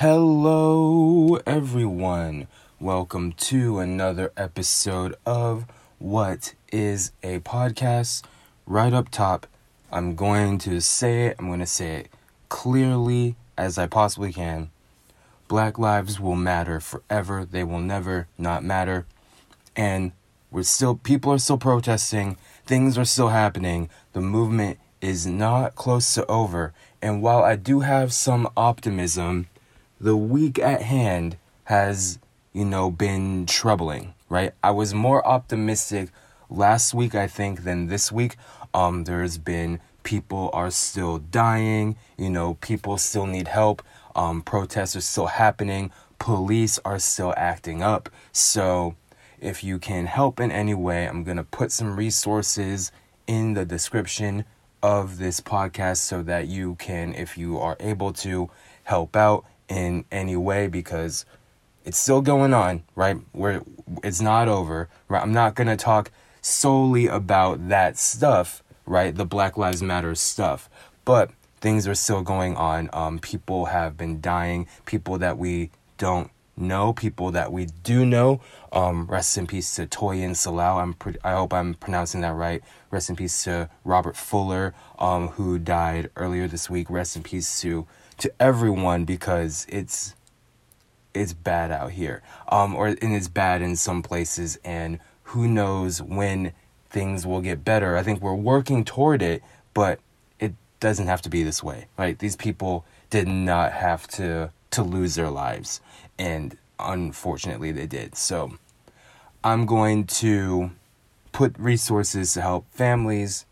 Hello, everyone. Welcome to another episode of What is a Podcast? Right up top, I'm going to say it, I'm going to say it clearly as I possibly can. Black lives will matter forever, they will never not matter. And we're still, people are still protesting, things are still happening, the movement is not close to over. And while I do have some optimism, the week at hand has, you know, been troubling, right? I was more optimistic last week, I think, than this week. Um, there's been people are still dying, you know, people still need help, um, protests are still happening, police are still acting up. So, if you can help in any way, I'm gonna put some resources in the description of this podcast so that you can, if you are able to, help out in any way because it's still going on, right? Where it's not over, right? I'm not gonna talk solely about that stuff, right? The Black Lives Matter stuff, but things are still going on. Um, people have been dying. People that we don't know, people that we do know. Um, rest in peace to Toyin Salau. I'm pretty, I hope I'm pronouncing that right. Rest in peace to Robert Fuller, um, who died earlier this week. Rest in peace to to everyone because it's it's bad out here. Um, or and it's bad in some places, and who knows when things will get better. I think we're working toward it, but it doesn't have to be this way, right? These people did not have to to lose their lives, and unfortunately they did. So I'm going to put resources to help families,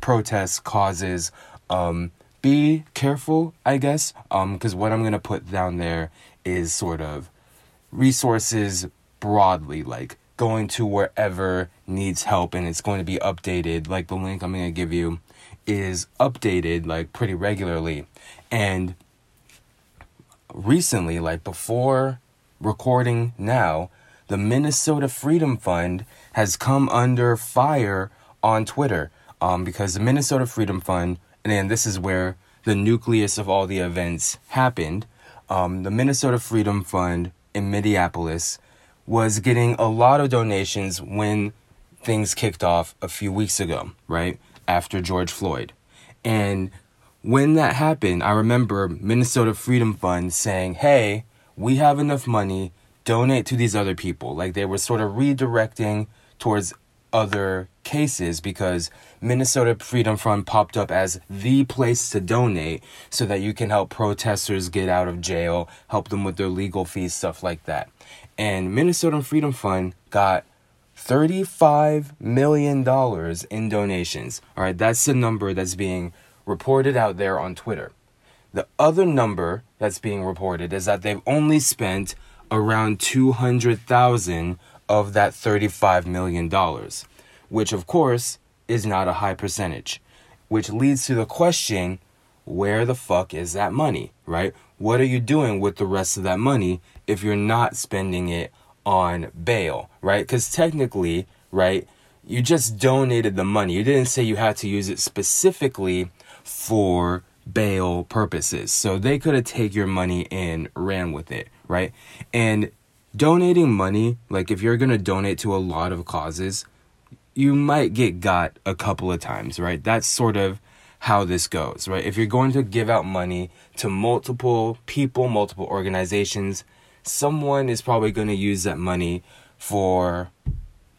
protests, causes. Um, be careful, I guess, because um, what I'm gonna put down there is sort of resources broadly, like going to wherever needs help, and it's going to be updated. Like the link I'm gonna give you is updated like pretty regularly, and recently, like before recording now, the Minnesota Freedom Fund has come under fire on Twitter um, because the Minnesota Freedom Fund and then this is where the nucleus of all the events happened. Um, the Minnesota Freedom Fund in Minneapolis was getting a lot of donations when things kicked off a few weeks ago, right? After George Floyd. And when that happened, I remember Minnesota Freedom Fund saying, hey, we have enough money, donate to these other people. Like they were sort of redirecting towards other cases because Minnesota Freedom Fund popped up as the place to donate so that you can help protesters get out of jail, help them with their legal fees, stuff like that. And Minnesota Freedom Fund got $35 million in donations. All right, that's the number that's being reported out there on Twitter. The other number that's being reported is that they've only spent around 200,000 of that $35 million, which of course is not a high percentage, which leads to the question where the fuck is that money, right? What are you doing with the rest of that money if you're not spending it on bail, right? Because technically, right, you just donated the money. You didn't say you had to use it specifically for bail purposes. So they could have taken your money and ran with it, right? And donating money, like if you're gonna donate to a lot of causes, you might get got a couple of times, right? That's sort of how this goes, right? If you're going to give out money to multiple people, multiple organizations, someone is probably going to use that money for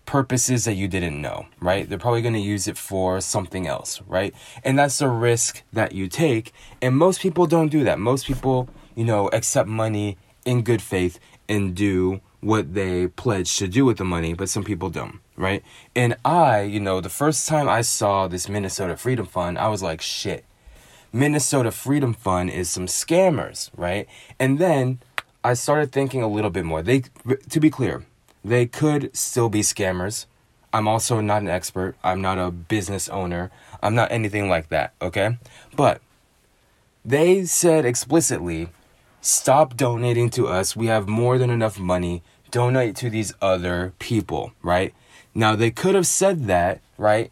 purposes that you didn't know, right? They're probably going to use it for something else, right? And that's a risk that you take. And most people don't do that. Most people, you know, accept money in good faith and do what they pledge to do with the money, but some people don't, right? And I, you know, the first time I saw this Minnesota Freedom Fund, I was like, shit, Minnesota Freedom Fund is some scammers, right? And then I started thinking a little bit more. They, to be clear, they could still be scammers. I'm also not an expert. I'm not a business owner. I'm not anything like that, okay? But they said explicitly Stop donating to us. We have more than enough money. Donate to these other people, right? Now, they could have said that, right?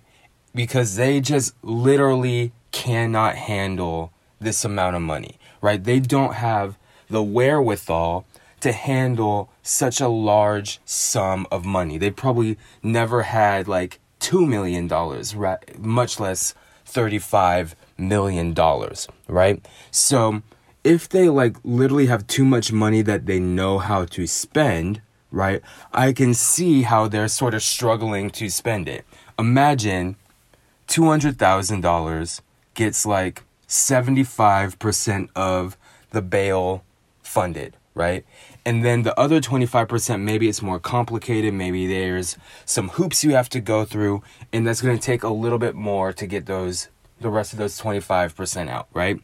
Because they just literally cannot handle this amount of money, right? They don't have the wherewithal to handle such a large sum of money. They probably never had like $2 million, right? much less $35 million, right? So if they like literally have too much money that they know how to spend, right? I can see how they're sort of struggling to spend it. Imagine $200,000 gets like 75% of the bail funded, right? And then the other 25%, maybe it's more complicated. Maybe there's some hoops you have to go through, and that's going to take a little bit more to get those, the rest of those 25% out, right?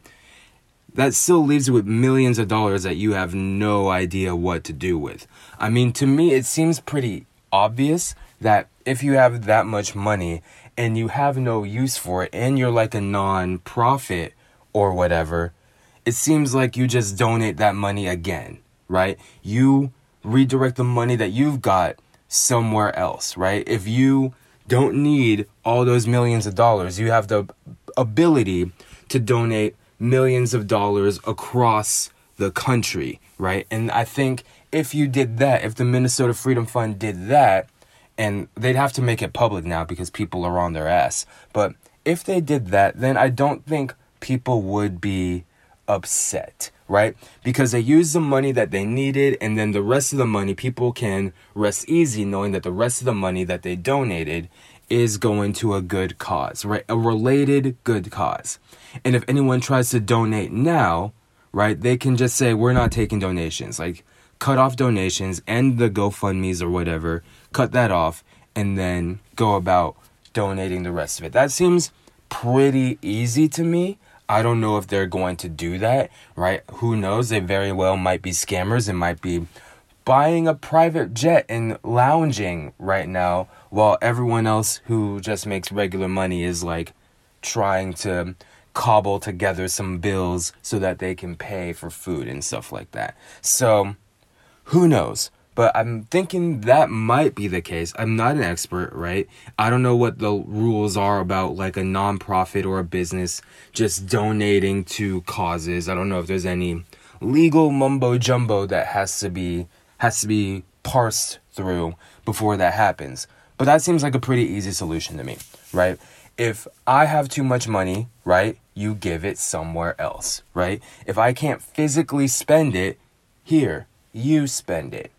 That still leaves you with millions of dollars that you have no idea what to do with. I mean, to me, it seems pretty obvious that if you have that much money and you have no use for it and you're like a non-profit or whatever, it seems like you just donate that money again, right? You redirect the money that you've got somewhere else, right? If you don't need all those millions of dollars, you have the ability to donate millions of dollars across the country, right? And I think if you did that, if the Minnesota Freedom Fund did that, and they'd have to make it public now because people are on their ass. But if they did that, then I don't think people would be upset, right? Because they used the money that they needed, and then the rest of the money, people can rest easy knowing that the rest of the money that they donated is going to a good cause, right? A related good cause. And if anyone tries to donate now, right, they can just say, we're not taking donations. Like, cut off donations, end the GoFundMe's or whatever, cut that off, and then go about donating the rest of it. That seems pretty easy to me. I don't know if they're going to do that, right? Who knows? They very well might be scammers. It might be buying a private jet and lounging right now while everyone else who just makes regular money is like trying to cobble together some bills so that they can pay for food and stuff like that. So, who knows? But I'm thinking that might be the case. I'm not an expert, right? I don't know what the rules are about like a nonprofit or a business just donating to causes. I don't know if there's any legal mumbo jumbo that has to be has to be parsed through before that happens. But that seems like a pretty easy solution to me, right? If I have too much money, right, you give it somewhere else, right? If I can't physically spend it, here, you spend it.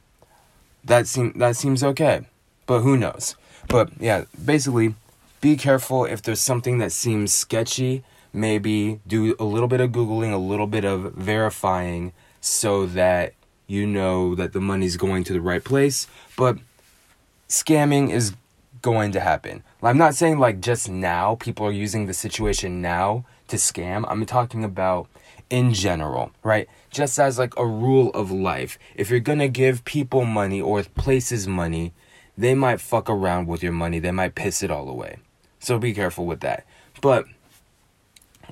That seem that seems okay. But who knows? But yeah, basically be careful if there's something that seems sketchy, maybe do a little bit of googling, a little bit of verifying so that you know that the money's going to the right place. But scamming is going to happen. I'm not saying like just now people are using the situation now to scam. I'm talking about in general, right? Just as like a rule of life. If you're gonna give people money or places money, they might fuck around with your money. They might piss it all away. So be careful with that. But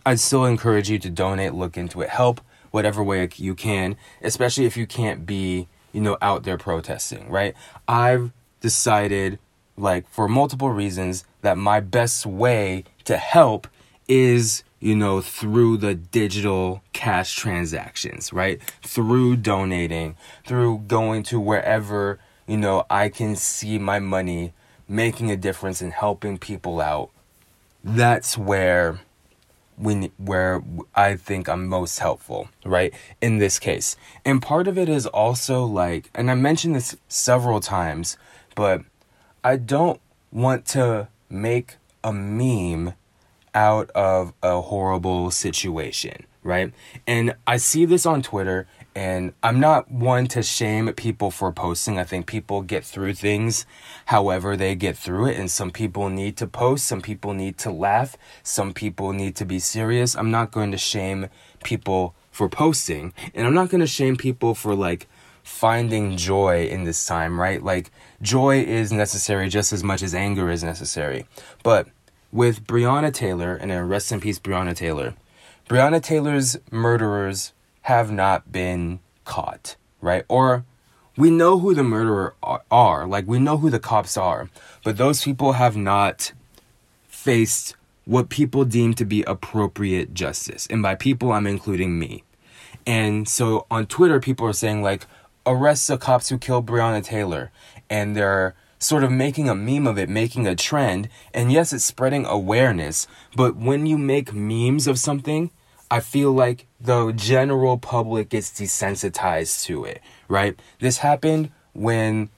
I'd still encourage you to donate, look into it, help whatever way you can, especially if you can't be, you know, out there protesting, right? I've decided, like, for multiple reasons, that my best way to help is you know, through the digital cash transactions, right? Through donating, through going to wherever, you know, I can see my money making a difference and helping people out. That's where when where I think I'm most helpful, right? In this case. And part of it is also like and I mentioned this several times, but I don't want to make a meme out of a horrible situation, right? And I see this on Twitter, and I'm not one to shame people for posting. I think people get through things however they get through it, and some people need to post, some people need to laugh, some people need to be serious. I'm not going to shame people for posting, and I'm not going to shame people for like finding joy in this time, right? Like, joy is necessary just as much as anger is necessary. But with Breonna Taylor, and then rest in peace, Breonna Taylor. Breonna Taylor's murderers have not been caught, right? Or we know who the murderer are, like we know who the cops are, but those people have not faced what people deem to be appropriate justice. And by people, I'm including me. And so on Twitter, people are saying, like, arrest the cops who killed Breonna Taylor. And they're sort of making a meme of it, making a trend. And yes, it's spreading awareness. But when you make memes of something, I feel like the general public gets desensitized to it, right? This happened when,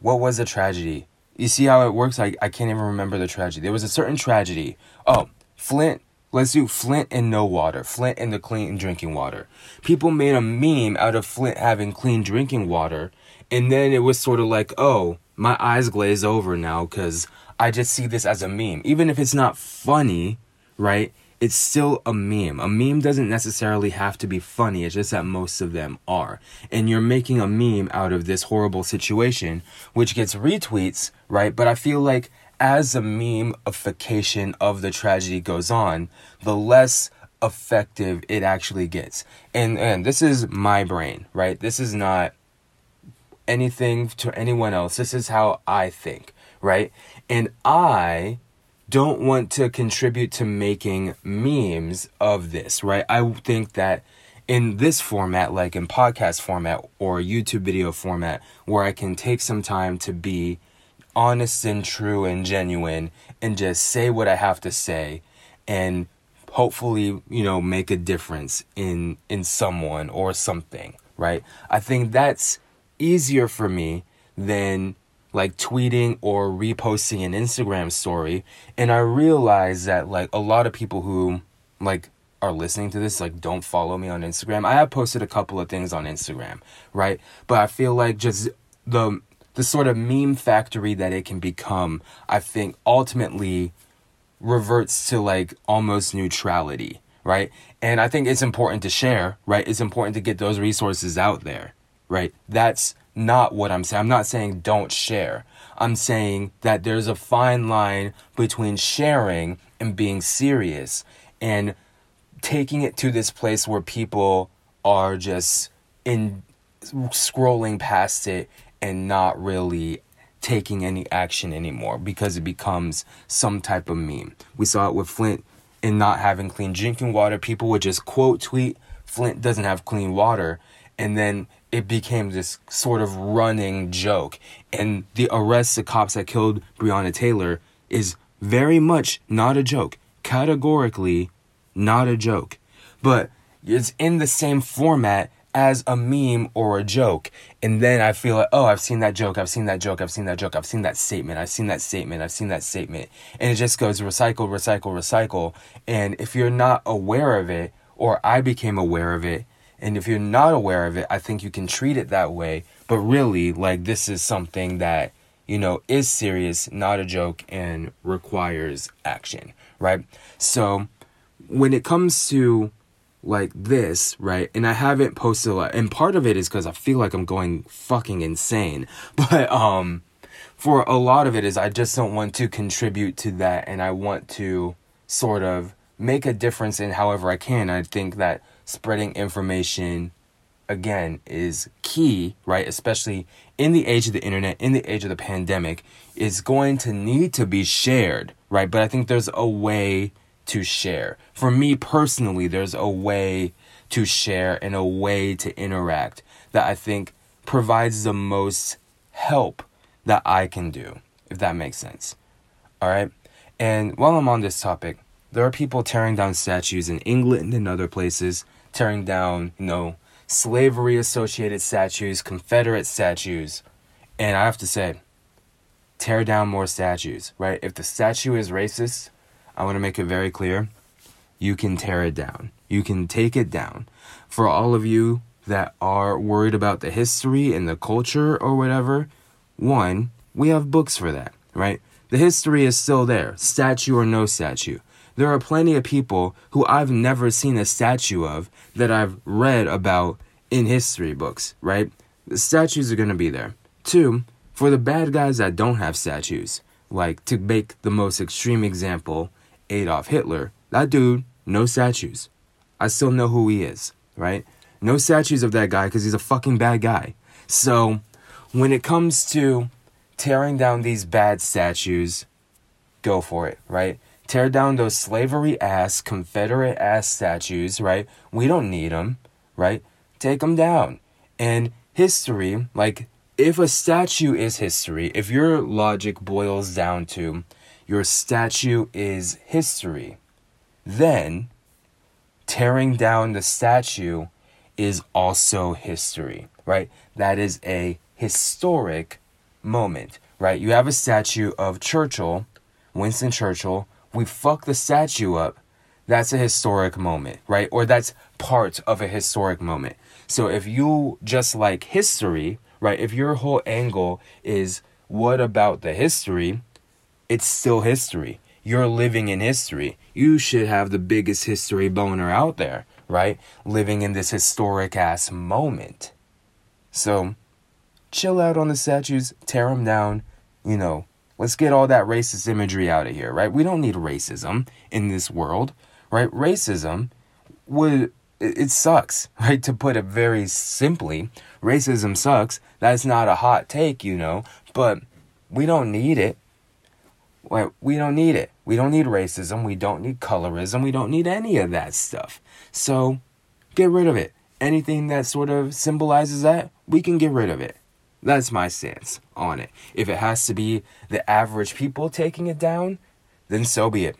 what was the tragedy? You see how it works? I, I can't even remember the tragedy. There was a certain tragedy. Oh, Flint Let's do Flint and no water. Flint and the clean drinking water. People made a meme out of Flint having clean drinking water. And then it was sort of like, oh, my eyes glaze over now because I just see this as a meme. Even if it's not funny, right? It's still a meme. A meme doesn't necessarily have to be funny, it's just that most of them are. And you're making a meme out of this horrible situation, which gets retweets, right? But I feel like as the memeification of the tragedy goes on, the less effective it actually gets. And and this is my brain, right? This is not anything to anyone else. This is how I think, right? And I don't want to contribute to making memes of this, right? I think that in this format, like in podcast format or YouTube video format, where I can take some time to be honest and true and genuine and just say what I have to say and hopefully, you know, make a difference in in someone or something, right? I think that's easier for me than like tweeting or reposting an Instagram story and I realize that like a lot of people who like are listening to this like don't follow me on Instagram. I have posted a couple of things on Instagram, right? But I feel like just the the sort of meme factory that it can become, I think ultimately reverts to like almost neutrality, right? And I think it's important to share, right? It's important to get those resources out there, right? That's not what I'm saying. I'm not saying don't share. I'm saying that there's a fine line between sharing and being serious and taking it to this place where people are just in scrolling past it and not really taking any action anymore because it becomes some type of meme. We saw it with Flint and not having clean drinking water. People would just quote tweet Flint doesn't have clean water and then it became this sort of running joke. And the arrest of cops that killed Breonna Taylor is very much not a joke. Categorically not a joke. But it's in the same format as a meme or a joke. And then I feel like, oh, I've seen that joke, I've seen that joke, I've seen that joke, I've seen that statement, I've seen that statement, I've seen that statement. And it just goes recycle, recycle, recycle. And if you're not aware of it, or I became aware of it, and if you're not aware of it, I think you can treat it that way. But really, like, this is something that, you know, is serious, not a joke, and requires action, right? So, when it comes to like this, right? And I haven't posted a lot. And part of it is because I feel like I'm going fucking insane. But um for a lot of it is I just don't want to contribute to that and I want to sort of make a difference in however I can. I think that spreading information again is key, right? Especially in the age of the internet, in the age of the pandemic, is going to need to be shared, right? But I think there's a way to share. For me personally, there's a way to share and a way to interact that I think provides the most help that I can do, if that makes sense. All right? And while I'm on this topic, there are people tearing down statues in England and other places, tearing down, you know, slavery associated statues, Confederate statues. And I have to say, tear down more statues, right? If the statue is racist, I want to make it very clear you can tear it down. You can take it down. For all of you that are worried about the history and the culture or whatever, one, we have books for that, right? The history is still there, statue or no statue. There are plenty of people who I've never seen a statue of that I've read about in history books, right? The statues are going to be there. Two, for the bad guys that don't have statues, like to make the most extreme example, Adolf Hitler, that dude, no statues. I still know who he is, right? No statues of that guy because he's a fucking bad guy. So, when it comes to tearing down these bad statues, go for it, right? Tear down those slavery ass, Confederate ass statues, right? We don't need them, right? Take them down. And history, like if a statue is history, if your logic boils down to your statue is history, then tearing down the statue is also history, right? That is a historic moment, right? You have a statue of Churchill, Winston Churchill. We fuck the statue up. That's a historic moment, right? Or that's part of a historic moment. So if you just like history, right? If your whole angle is what about the history, it's still history. You're living in history. You should have the biggest history boner out there, right? Living in this historic ass moment. So, chill out on the statues, tear them down, you know, let's get all that racist imagery out of here, right? We don't need racism in this world, right? Racism would it sucks, right? To put it very simply, racism sucks. That's not a hot take, you know, but we don't need it. We don't need it. We don't need racism. We don't need colorism. We don't need any of that stuff. So get rid of it. Anything that sort of symbolizes that, we can get rid of it. That's my stance on it. If it has to be the average people taking it down, then so be it.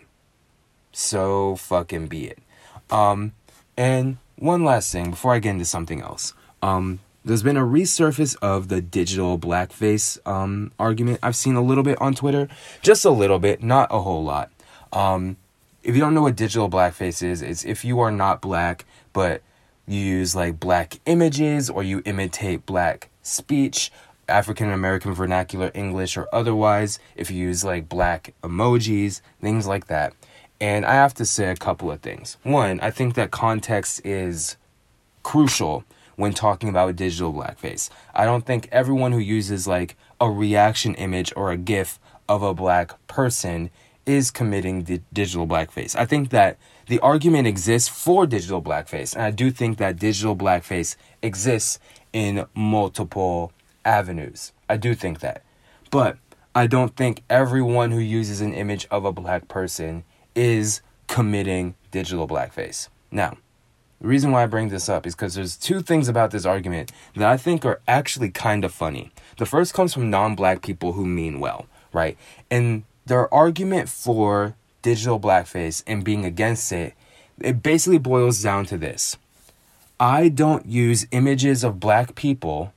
So fucking be it. Um, and one last thing before I get into something else. Um, there's been a resurface of the digital blackface um, argument. I've seen a little bit on Twitter, just a little bit, not a whole lot. Um, if you don't know what digital blackface is, it's if you are not black, but you use like black images or you imitate black speech, African American vernacular English or otherwise, if you use like black emojis, things like that. And I have to say a couple of things. One, I think that context is crucial when talking about digital blackface. I don't think everyone who uses like a reaction image or a GIF of a black person is committing the digital blackface. I think that the argument exists for digital blackface, and I do think that digital blackface exists in multiple avenues. I do think that. But I don't think everyone who uses an image of a black person is committing digital blackface. Now, the reason why I bring this up is because there's two things about this argument that I think are actually kind of funny. The first comes from non black people who mean well, right? And their argument for digital blackface and being against it, it basically boils down to this. I don't use images of black people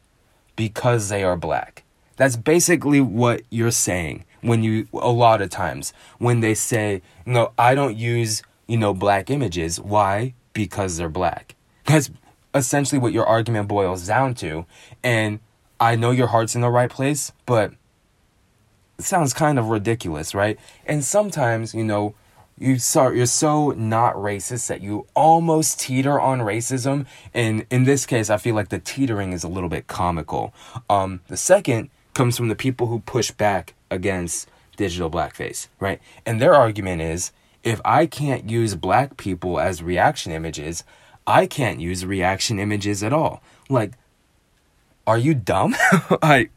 because they are black. That's basically what you're saying when you a lot of times when they say no i don't use you know black images. Why? Because they're black. That's essentially what your argument boils down to and i know your heart's in the right place but sounds kind of ridiculous right and sometimes you know you start you're so not racist that you almost teeter on racism and in this case i feel like the teetering is a little bit comical um the second comes from the people who push back against digital blackface, right? And their argument is if I can't use black people as reaction images, I can't use reaction images at all. Like, are you dumb? I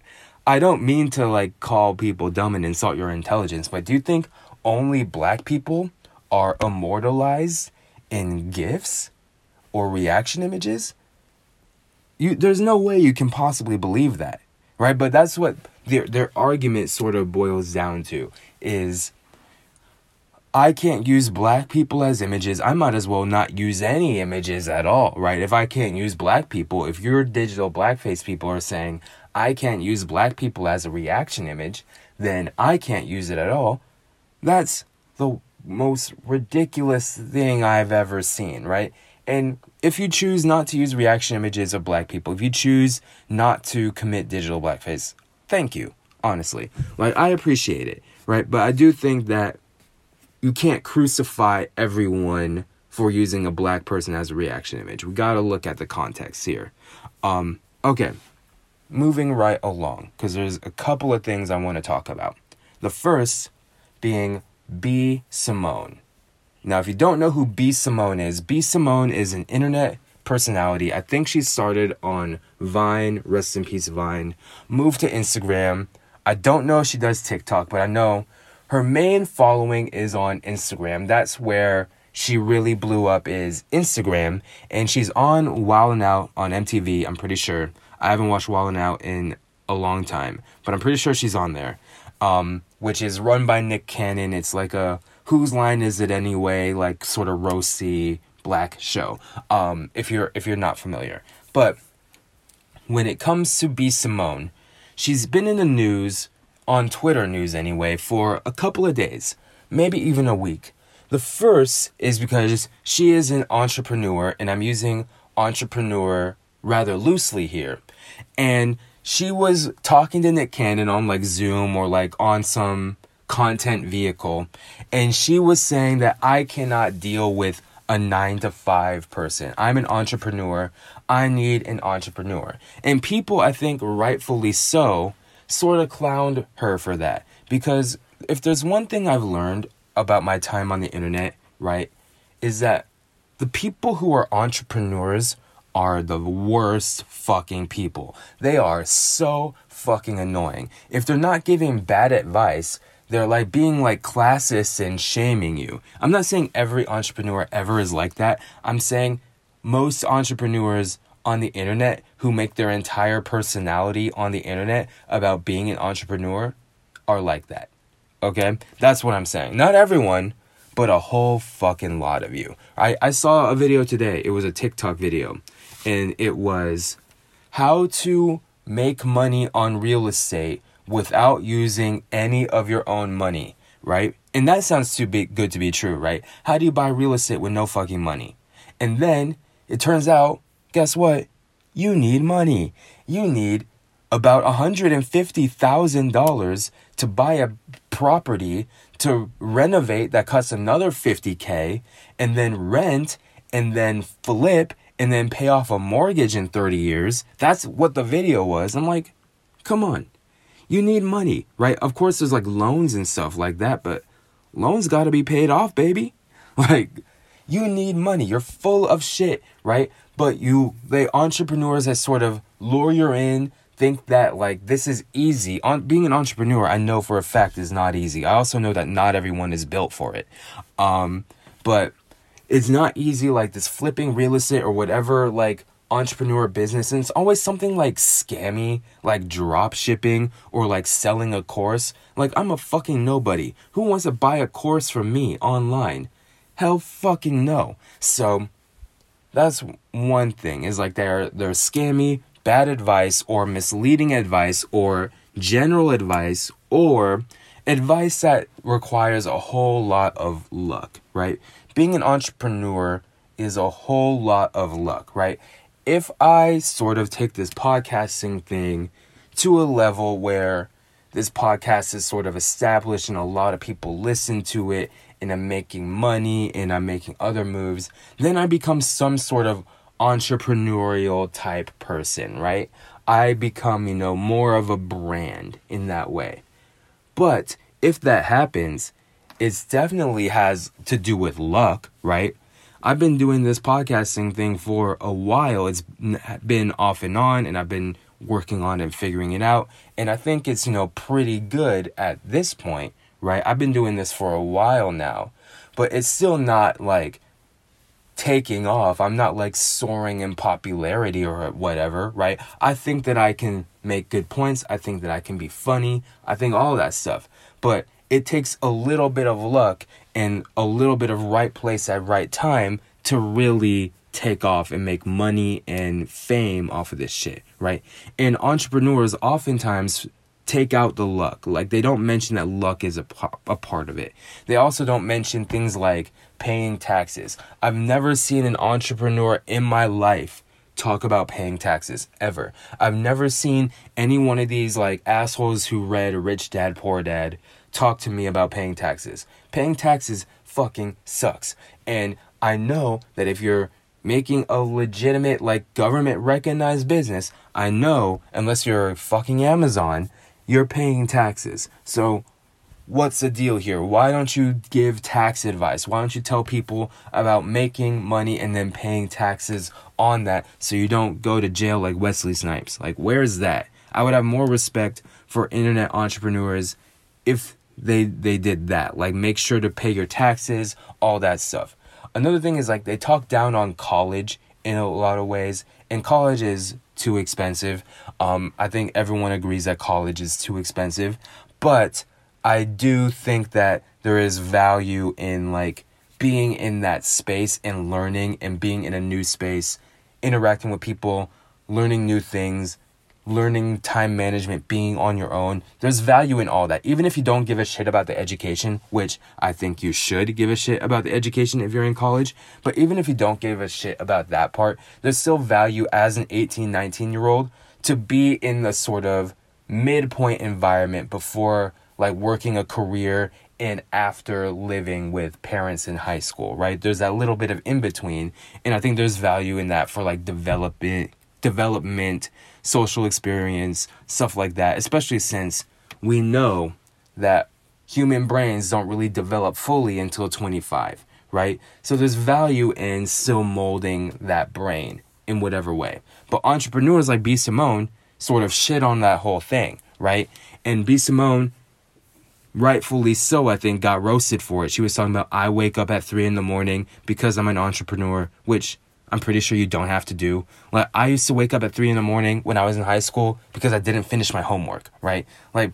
I don't mean to like call people dumb and insult your intelligence, but do you think only black people are immortalized in gifs or reaction images? You there's no way you can possibly believe that right? But that's what their their argument sort of boils down to is I can't use black people as images. I might as well not use any images at all, right? If I can't use black people, if your digital blackface people are saying I can't use black people as a reaction image, then I can't use it at all. That's the most ridiculous thing I've ever seen, right? And if you choose not to use reaction images of black people, if you choose not to commit digital blackface, thank you, honestly. Like, I appreciate it, right? But I do think that you can't crucify everyone for using a black person as a reaction image. We gotta look at the context here. Um, okay, moving right along, because there's a couple of things I wanna talk about. The first being B. Simone. Now, if you don't know who B. Simone is, B. Simone is an internet personality. I think she started on Vine, rest in peace, Vine, moved to Instagram. I don't know if she does TikTok, but I know her main following is on Instagram. That's where she really blew up is Instagram, and she's on Wild 'N Out on MTV. I'm pretty sure. I haven't watched Wild 'N Out in a long time, but I'm pretty sure she's on there. Um, which is run by Nick Cannon. It's like a whose line is it anyway? Like sort of roasty black show. Um, if you're if you're not familiar, but when it comes to B Simone, she's been in the news on Twitter news anyway for a couple of days, maybe even a week. The first is because she is an entrepreneur, and I'm using entrepreneur rather loosely here. And she was talking to Nick Cannon on like Zoom or like on some content vehicle, and she was saying that I cannot deal with a nine to five person. I'm an entrepreneur. I need an entrepreneur. And people, I think rightfully so, sort of clowned her for that. Because if there's one thing I've learned about my time on the internet, right, is that the people who are entrepreneurs are the worst fucking people. They are so fucking annoying. If they're not giving bad advice, they're like being like classist and shaming you. I'm not saying every entrepreneur ever is like that. I'm saying most entrepreneurs on the internet who make their entire personality on the internet about being an entrepreneur are like that. Okay? That's what I'm saying. Not everyone, but a whole fucking lot of you. I, I saw a video today. It was a TikTok video. And it was how to make money on real estate without using any of your own money, right? And that sounds too big, good to be true, right? How do you buy real estate with no fucking money? And then it turns out, guess what? You need money. You need about $150,000 to buy a property to renovate that costs another 50k and then rent and then flip and then pay off a mortgage in 30 years. That's what the video was. I'm like, come on. You need money, right? Of course, there's like loans and stuff like that, but loans got to be paid off, baby. Like, you need money. You're full of shit, right? But you, the entrepreneurs that sort of lure you in, think that like this is easy. On being an entrepreneur, I know for a fact is not easy. I also know that not everyone is built for it. Um, but it's not easy like this flipping real estate or whatever like entrepreneur business and it's always something like scammy like drop shipping or like selling a course. Like i'm a fucking nobody. Who wants to buy a course from me online? Hell fucking no. So that's one thing is like they're they're scammy bad advice or misleading advice or general advice or advice that requires a whole lot of luck right being an entrepreneur is a whole lot of luck right if I sort of take this podcasting thing to a level where this podcast is sort of established and a lot of people listen to it and I'm making money and I'm making other moves, then I become some sort of entrepreneurial type person, right? I become, you know, more of a brand in that way. But if that happens, it definitely has to do with luck, right? I've been doing this podcasting thing for a while. It's been off and on, and I've been working on and figuring it out. And I think it's, you know, pretty good at this point, right? I've been doing this for a while now, but it's still not like taking off. I'm not like soaring in popularity or whatever, right? I think that I can make good points. I think that I can be funny. I think all that stuff. But it takes a little bit of luck and a little bit of right place at right time to really take off and make money and fame off of this shit, right? And entrepreneurs oftentimes take out the luck. Like they don't mention that luck is a, a part of it. They also don't mention things like paying taxes. I've never seen an entrepreneur in my life talk about paying taxes ever. I've never seen any one of these like assholes who read Rich Dad Poor Dad talk to me about paying taxes. Paying taxes fucking sucks. And I know that if you're making a legitimate, like, government recognized business, I know, unless you're fucking Amazon, you're paying taxes. So, what's the deal here? Why don't you give tax advice? Why don't you tell people about making money and then paying taxes on that so you don't go to jail like Wesley Snipes? Like, where's that? I would have more respect for internet entrepreneurs if they they did that like make sure to pay your taxes all that stuff another thing is like they talk down on college in a lot of ways, and college is too expensive. Um, I think everyone agrees that college is too expensive, but I do think that there is value in like being in that space and learning and being in a new space, interacting with people, learning new things, learning time management, being on your own. There's value in all that. Even if you don't give a shit about the education, which I think you should give a shit about the education if you're in college, but even if you don't give a shit about that part, there's still value as an 18, 19 year old to be in the sort of midpoint environment before like working a career and after living with parents in high school, right? There's that little bit of in between, and I think there's value in that for like development, development, social experience, stuff like that, especially since we know that human brains don't really develop fully until 25, right? So there's value in still molding that brain in whatever way. But entrepreneurs like B. Simone sort of shit on that whole thing, right? And B. Simone rightfully so, I think, got roasted for it. She was talking about, I wake up at three in the morning because I'm an entrepreneur, which I'm pretty sure you don't have to do. Like, I used to wake up at three in the morning when I was in high school because I didn't finish my homework, right? Like,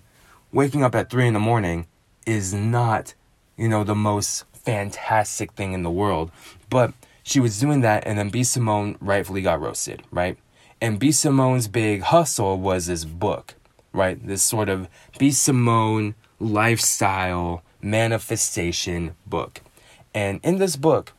waking up at three in the morning is not, you know, the most fantastic thing in the world. But she was doing that, and then B. Simone rightfully got roasted, right? And B. Simone's big hustle was this book, right? This sort of B. Simone lifestyle manifestation book. And in this book,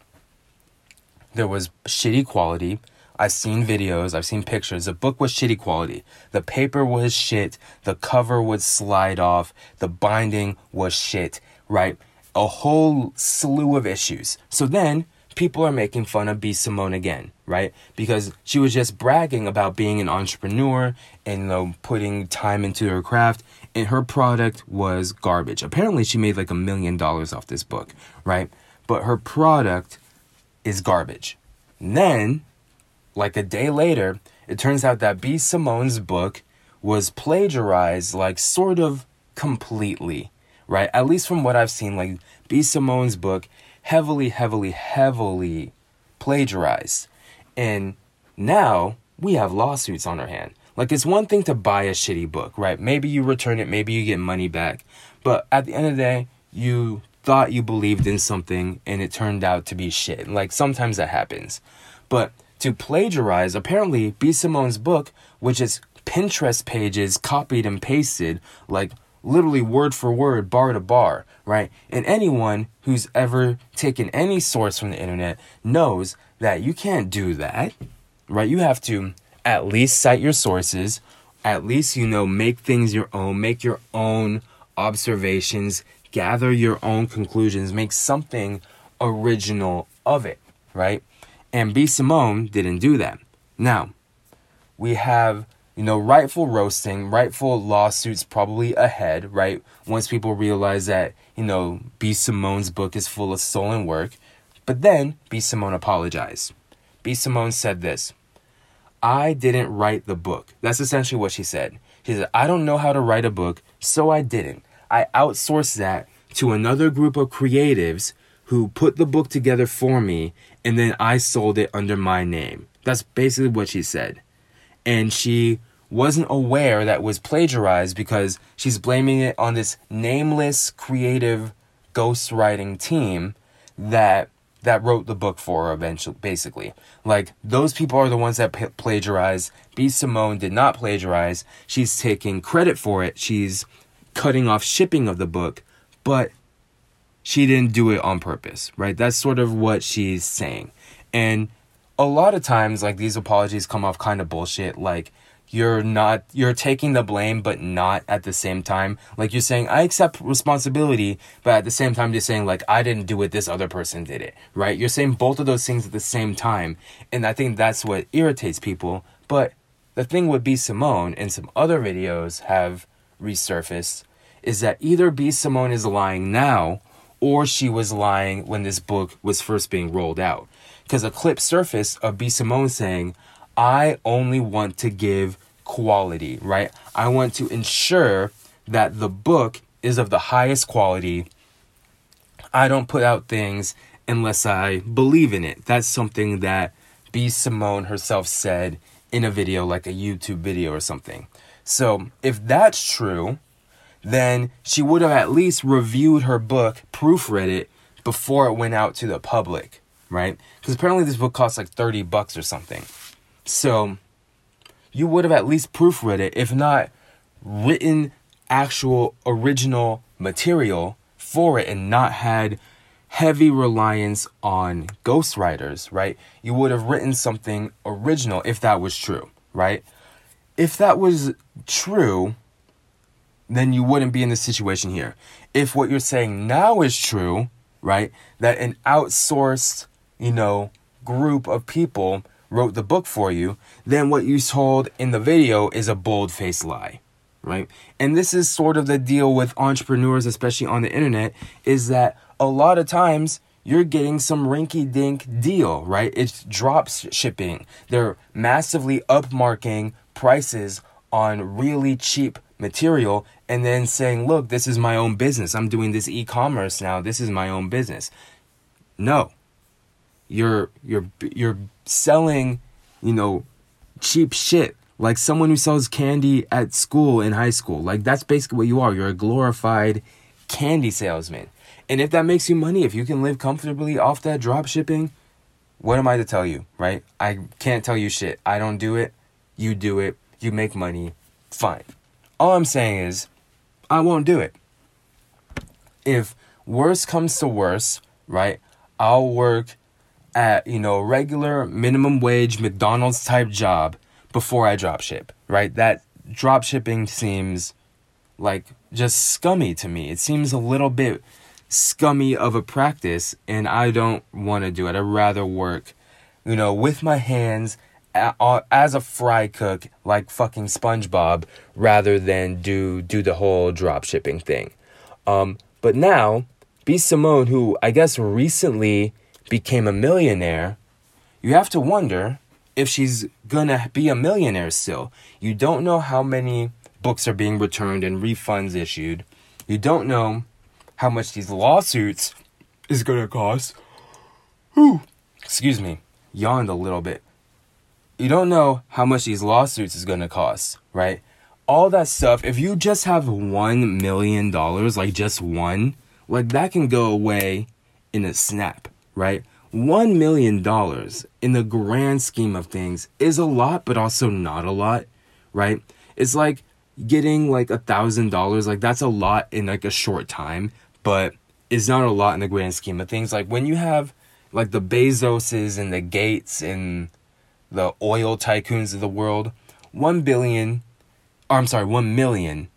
there was shitty quality. I've seen videos, I've seen pictures. The book was shitty quality. The paper was shit. The cover would slide off. The binding was shit, right? A whole slew of issues. So then people are making fun of B. Simone again, right? Because she was just bragging about being an entrepreneur and you know, putting time into her craft and her product was garbage. Apparently, she made like a million dollars off this book, right? But her product is garbage. And then, like a day later, it turns out that B. Simone's book was plagiarized, like sort of completely, right? At least from what I've seen, like B. Simone's book heavily, heavily, heavily plagiarized. And now we have lawsuits on our hand. Like, it's one thing to buy a shitty book, right? Maybe you return it, maybe you get money back. But at the end of the day, you thought you believed in something and it turned out to be shit. Like, sometimes that happens. But to plagiarize, apparently, B. Simone's book, which is Pinterest pages copied and pasted, like literally word for word, bar to bar, right? And anyone who's ever taken any source from the internet knows that you can't do that, right? You have to at least cite your sources, at least, you know, make things your own, make your own observations, gather your own conclusions, make something original of it, right? And B. Simone didn't do that. Now, we have, you know, rightful roasting, rightful lawsuits probably ahead, right? Once people realize that, you know, B. Simone's book is full of stolen work. But then B. Simone apologized. B. Simone said this I didn't write the book. That's essentially what she said. She said, I don't know how to write a book, so I didn't. I outsourced that to another group of creatives who put the book together for me, and then I sold it under my name. That's basically what she said. And she wasn't aware that was plagiarized because she's blaming it on this nameless creative ghostwriting team that that wrote the book for her eventually basically. Like those people are the ones that p- plagiarize. B. Simone did not plagiarize. She's taking credit for it. She's cutting off shipping of the book but she didn't do it on purpose right? That's sort of what she's saying. And a lot of times like these apologies come off kind of bullshit like you're not you're taking the blame but not at the same time. Like you're saying i accept responsibility but at the same time you're saying like i didn't do it this other person did it right? You're saying both of those things at the same time and i think that's what irritates people. But the thing with b. Simone and some other videos have resurfaced is that either b simone is lying now or she was lying when this book was first being rolled out because a clip surfaced of b simone saying I only want to give quality, right? I want to ensure that the book is of the highest quality. I don't put out things unless I believe in it. That's something that B. Simone herself said in a video, like a YouTube video or something. So, if that's true, then she would have at least reviewed her book, proofread it before it went out to the public, right? Because apparently this book costs like 30 bucks or something. So, you would have at least proofread it, if not written actual original material for it and not had heavy reliance on ghostwriters, right? You would have written something original if that was true, right? If that was true, then you wouldn't be in this situation here. If what you're saying now is true, right, that an outsourced, you know, group of people wrote the book for you, then what you told in the video is a bold faced lie, right? And this is sort of the deal with entrepreneurs, especially on the internet, is that a lot of times you're getting some rinky dink deal, right? It's drop shipping. They're massively upmarking prices on really cheap material and then saying, look, this is my own business. I'm doing this e commerce now. This is my own business. No. You're, you're, you're selling, you know, cheap shit like someone who sells candy at school in high school. Like that's basically what you are. You're a glorified candy salesman. And if that makes you money, if you can live comfortably off that drop shipping, what am I to tell you, right? I can't tell you shit. I don't do it. You do it. You make money. Fine. All I'm saying is, I won't do it. If worse comes to worse, right? I'll work at, you know, regular minimum wage McDonald's type job before I drop ship, right? That drop shipping seems like just scummy to me. It seems a little bit scummy of a practice and I don't want to do it. I'd rather work, you know, with my hands as a fry cook like fucking SpongeBob rather than do do the whole drop shipping thing. Um, but now, B Simone, who I guess recently became a millionaire, you have to wonder if she's gonna be a millionaire still. You don't know how many books are being returned and refunds issued. You don't know how much these lawsuits is gonna cost. Whew. Excuse me, yawned a little bit. You don't know how much these lawsuits is gonna cost, right? All that stuff, if you just have one million dollars, like just one, like that can go away in a snap, right? One million dollars in the grand scheme of things is a lot, but also not a lot, right? It's like getting like a thousand dollars, like that's a lot in like a short time, but it's not a lot in the grand scheme of things. Like when you have like the Bezoses and the Gates and the oil tycoons of the world, one billion, or I'm sorry, one million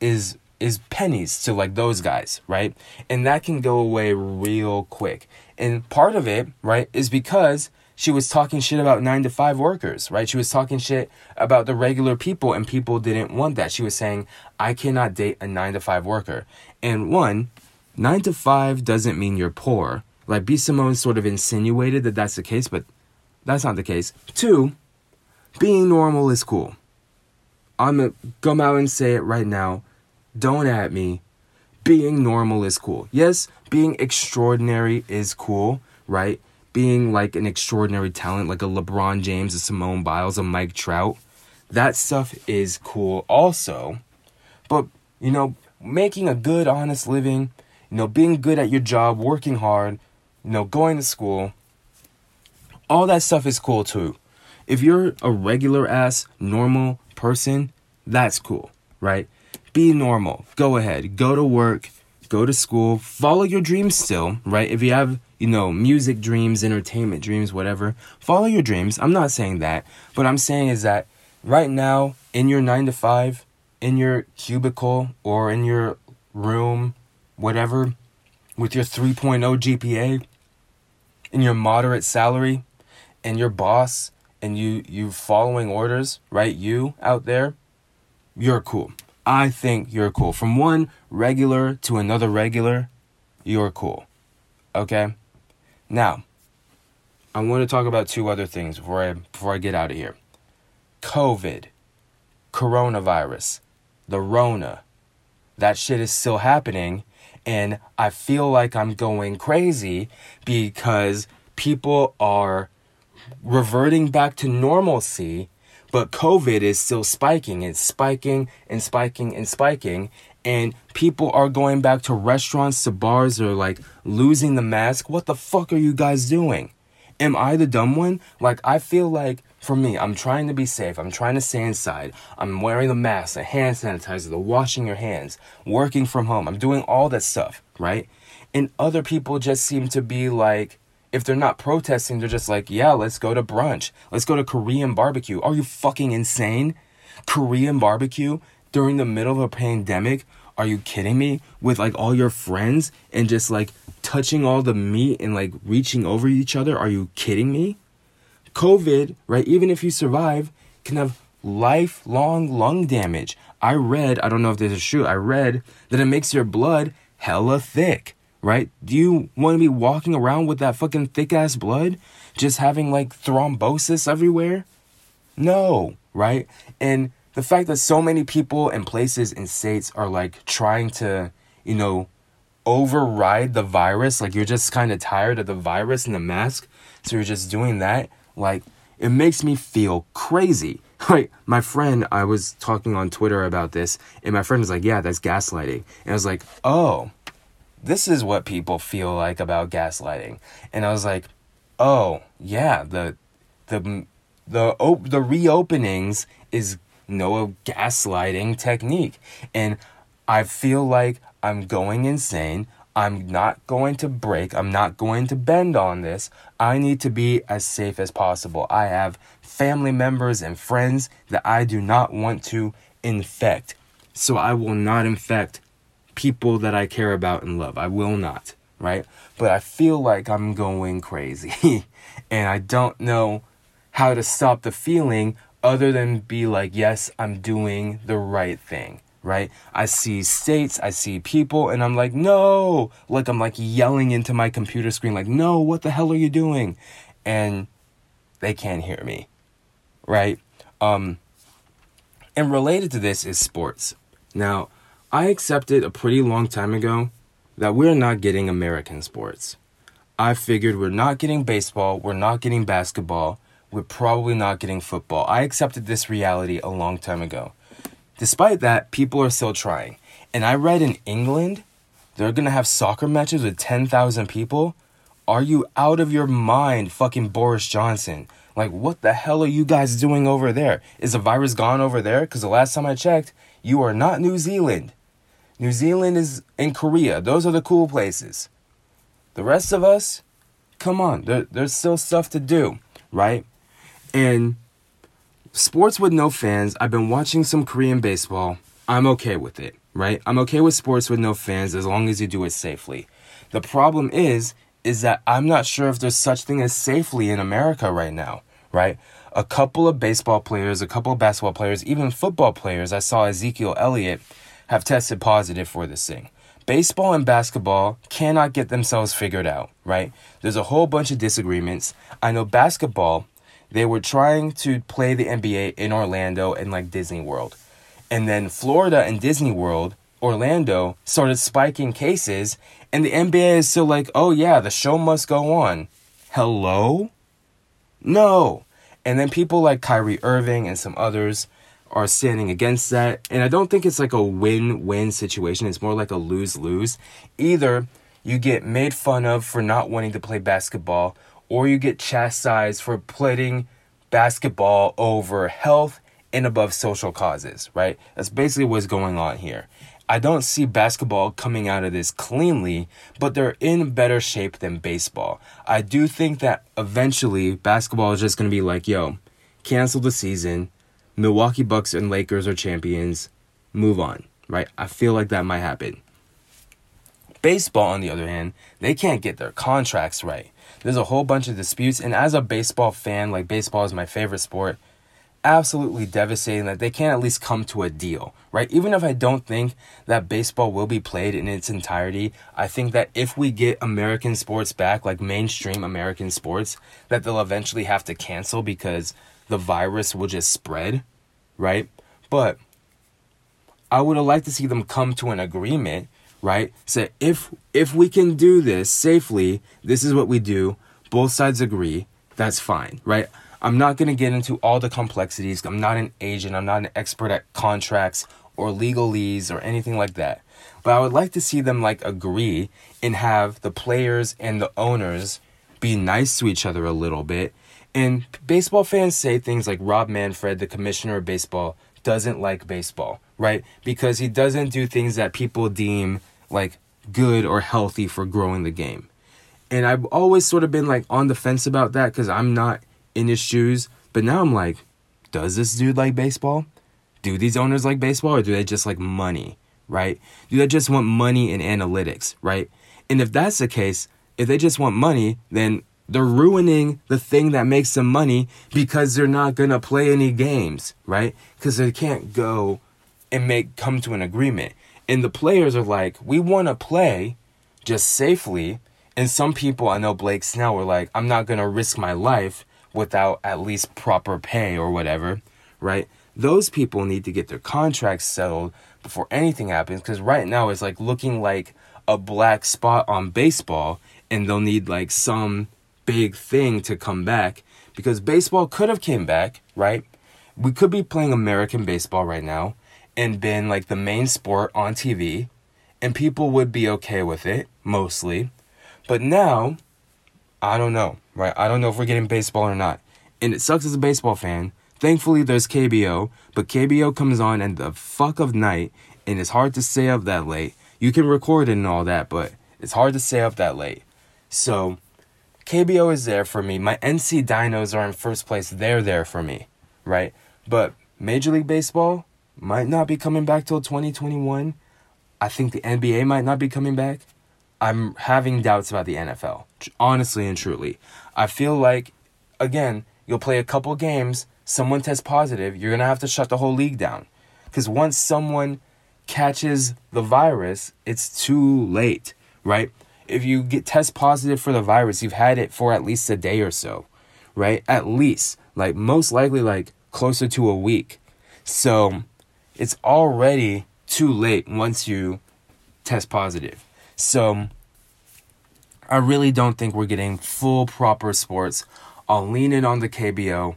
is is pennies to like those guys, right? And that can go away real quick. And part of it, right, is because she was talking shit about nine to five workers, right? She was talking shit about the regular people, and people didn't want that. She was saying, I cannot date a nine to five worker. And one, nine to five doesn't mean you're poor. Like B. Simone sort of insinuated that that's the case, but that's not the case. Two, being normal is cool. I'm gonna come out and say it right now. Don't at me. Being normal is cool. Yes, being extraordinary is cool, right? Being like an extraordinary talent, like a LeBron James, a Simone Biles, a Mike Trout, that stuff is cool also. But, you know, making a good, honest living, you know, being good at your job, working hard, you know, going to school, all that stuff is cool too. If you're a regular ass, normal person, that's cool, right? Be normal. Go ahead. Go to work. Go to school. Follow your dreams still, right? If you have, you know, music dreams, entertainment dreams, whatever, follow your dreams. I'm not saying that. But I'm saying is that right now, in your nine to five, in your cubicle, or in your room, whatever, with your 3.0 GPA, in your moderate salary, and your boss, and you you following orders, right? You out there, you're cool. I think you're cool. From one regular to another regular, you're cool. Okay? Now, I want to talk about two other things before I before I get out of here. COVID, coronavirus, the Rona. That shit is still happening And I feel like I'm going crazy because people are reverting back to normalcy, but COVID is still spiking. It's spiking and spiking and spiking. And people are going back to restaurants, to bars, or like losing the mask. What the fuck are you guys doing? Am I the dumb one? Like, I feel like for me, I'm trying to be safe. I'm trying to stay inside. I'm wearing the mask, the hand sanitizer, the washing your hands, working from home. I'm doing all that stuff, right? And other people just seem to be like, if they're not protesting, they're just like, yeah, let's go to brunch. Let's go to Korean barbecue. Are you fucking insane? Korean barbecue during the middle of a pandemic? Are you kidding me? With like all your friends and just like touching all the meat and like reaching over each other? Are you kidding me? COVID, right, even if you survive, can have lifelong lung damage. I read, I don't know if this is true, I read that it makes your blood hella thick, right? Do you want to be walking around with that fucking thick ass blood? Just having like thrombosis everywhere? No, right? And the fact that so many people and places and states are like trying to, you know, override the virus, like you're just kind of tired of the virus and the mask, so you're just doing that like, it makes me feel crazy. Like, my friend, I was talking on Twitter about this, and my friend was like, Yeah, that's gaslighting. And I was like, Oh, this is what people feel like about gaslighting. And I was like, Oh, yeah, the, the, the, op- the reopenings is no gaslighting technique. And I feel like I'm going insane. I'm not going to break. I'm not going to bend on this. I need to be as safe as possible. I have family members and friends that I do not want to infect. So I will not infect people that I care about and love. I will not, right? But I feel like I'm going crazy. and I don't know how to stop the feeling other than be like, yes, I'm doing the right thing right? I see states, I see people, and I'm like, no! Like, I'm like yelling into my computer screen, like, no, what the hell are you doing? And they can't hear me, right? Um, and related to this is sports. Now, I accepted a pretty long time ago that we're not getting American sports. I figured we're not getting baseball, we're not getting basketball, we're probably not getting football. I accepted this reality a long time ago. Despite that, people are still trying. And I read in England, they're gonna have soccer matches with 10,000 people. Are you out of your mind, fucking Boris Johnson? Like, what the hell are you guys doing over there? Is the virus gone over there? Because the last time I checked, you are not New Zealand. New Zealand is in Korea. Those are the cool places. The rest of us, come on, there, there's still stuff to do, right? And sports with no fans, I've been watching some Korean baseball. I'm okay with it, right? I'm okay with sports with no fans as long as you do it safely. The problem is is that I'm not sure if there's such thing as safely in America right now, right? A couple of baseball players, a couple of basketball players, even football players, I saw Ezekiel Elliott have tested positive for this thing. Baseball and basketball cannot get themselves figured out, right? There's a whole bunch of disagreements. I know basketball they were trying to play the NBA in Orlando and like Disney World. And then Florida and Disney World, Orlando started spiking cases, and the NBA is still like, oh yeah, the show must go on. Hello? No. And then people like Kyrie Irving and some others are standing against that. And I don't think it's like a win win situation, it's more like a lose lose. Either you get made fun of for not wanting to play basketball, or you get chastised for putting basketball over health and above social causes, right? That's basically what's going on here. I don't see basketball coming out of this cleanly, but they're in better shape than baseball. I do think that eventually basketball is just going to be like, yo, cancel the season. Milwaukee Bucks and Lakers are champions. Move on, right? I feel like that might happen. Baseball, on the other hand, they can't get their contracts right. There's a whole bunch of disputes, and as a baseball fan, like baseball is my favorite sport, absolutely devastating that they can't at least come to a deal, right? Even if I don't think that baseball will be played in its entirety, I think that if we get American sports back, like mainstream American sports, that they'll eventually have to cancel because the virus will just spread, right? But I would have liked to see them come to an agreement right? So if if we can do this safely, this is what we do. Both sides agree. That's fine, right? I'm not going to get into all the complexities. I'm not an agent. I'm not an expert at contracts or legalese or anything like that. But I would like to see them like agree and have the players and the owners be nice to each other a little bit. And baseball fans say things like Rob Manfred, the commissioner of baseball, doesn't like baseball, right? Because he doesn't do things that people deem like good or healthy for growing the game. And I've always sort of been like on the fence about that because I'm not in his shoes. But now I'm like, does this dude like baseball? Do these owners like baseball or do they just like money, right? Do they just want money and analytics, right? And if that's the case, if they just want money, then they're ruining the thing that makes them money because they're not going to play any games, right? Because they can't go and make come to an agreement. And the players are like, we want to play just safely. And some people, I know Blake Snell, were like, I'm not going to risk my life without at least proper pay or whatever, right? Those people need to get their contracts settled before anything happens because right now it's like looking like a black spot on baseball and they'll need like some big thing to come back because baseball could have came back, right? We could be playing American baseball right now and been like the main sport on TV and people would be okay with it mostly. But now, I don't know, right? I don't know if we're getting baseball or not. And it sucks as a baseball fan. Thankfully, there's KBO, but KBO comes on at the fuck of night, and it's hard to stay up that late. You can record it and all that, but it's hard to stay up that late. So, KBO is there for me. My NC Dinos are in first place. They're there for me, right? But Major League Baseball might not be coming back till 2021. I think the NBA might not be coming back. I'm having doubts about the NFL, honestly and truly. I feel like, again, you'll play a couple games, someone tests positive, you're going to have to shut the whole league down. Because once someone catches the virus, it's too late, right? If you get test positive for the virus, you've had it for at least a day or so, right? At least, like most likely, like closer to a week. So it's already too late once you test positive. So I really don't think we're getting full proper sports. I'll lean in on the KBO,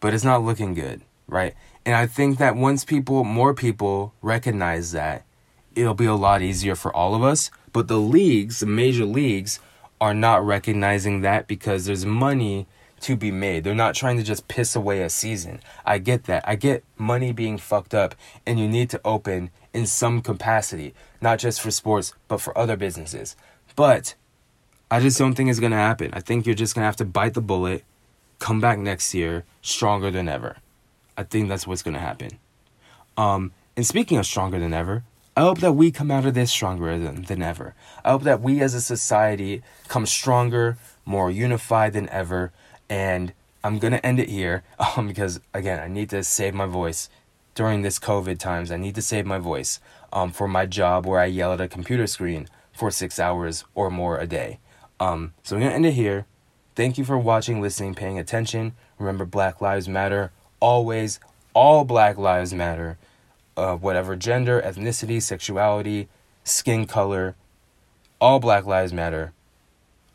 but it's not looking good, right? And I think that once people, more people recognize that, it'll be a lot easier for all of us but the leagues, the major leagues, are not recognizing that because there's money to be made. They're not trying to just piss away a season. I get that. I get money being fucked up and you need to open in some capacity, not just for sports, but for other businesses. But I just don't think it's going to happen. I think you're just going to have to bite the bullet, come back next year stronger than ever. I think that's what's going to happen. Um, and speaking of stronger than ever, I hope that we come out of this stronger than, than ever. I hope that we as a society come stronger, more unified than ever. And I'm going to end it here um, because, again, I need to save my voice during this COVID times. I need to save my voice um, for my job where I yell at a computer screen for six hours or more a day. Um, so I'm going to end it here. Thank you for watching, listening, paying attention. Remember, Black Lives Matter. Always, all Black Lives Matter uh, whatever gender, ethnicity, sexuality, skin color, all Black Lives Matter.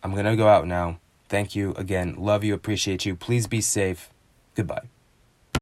I'm going to go out now. Thank you again. Love you. Appreciate you. Please be safe. Goodbye.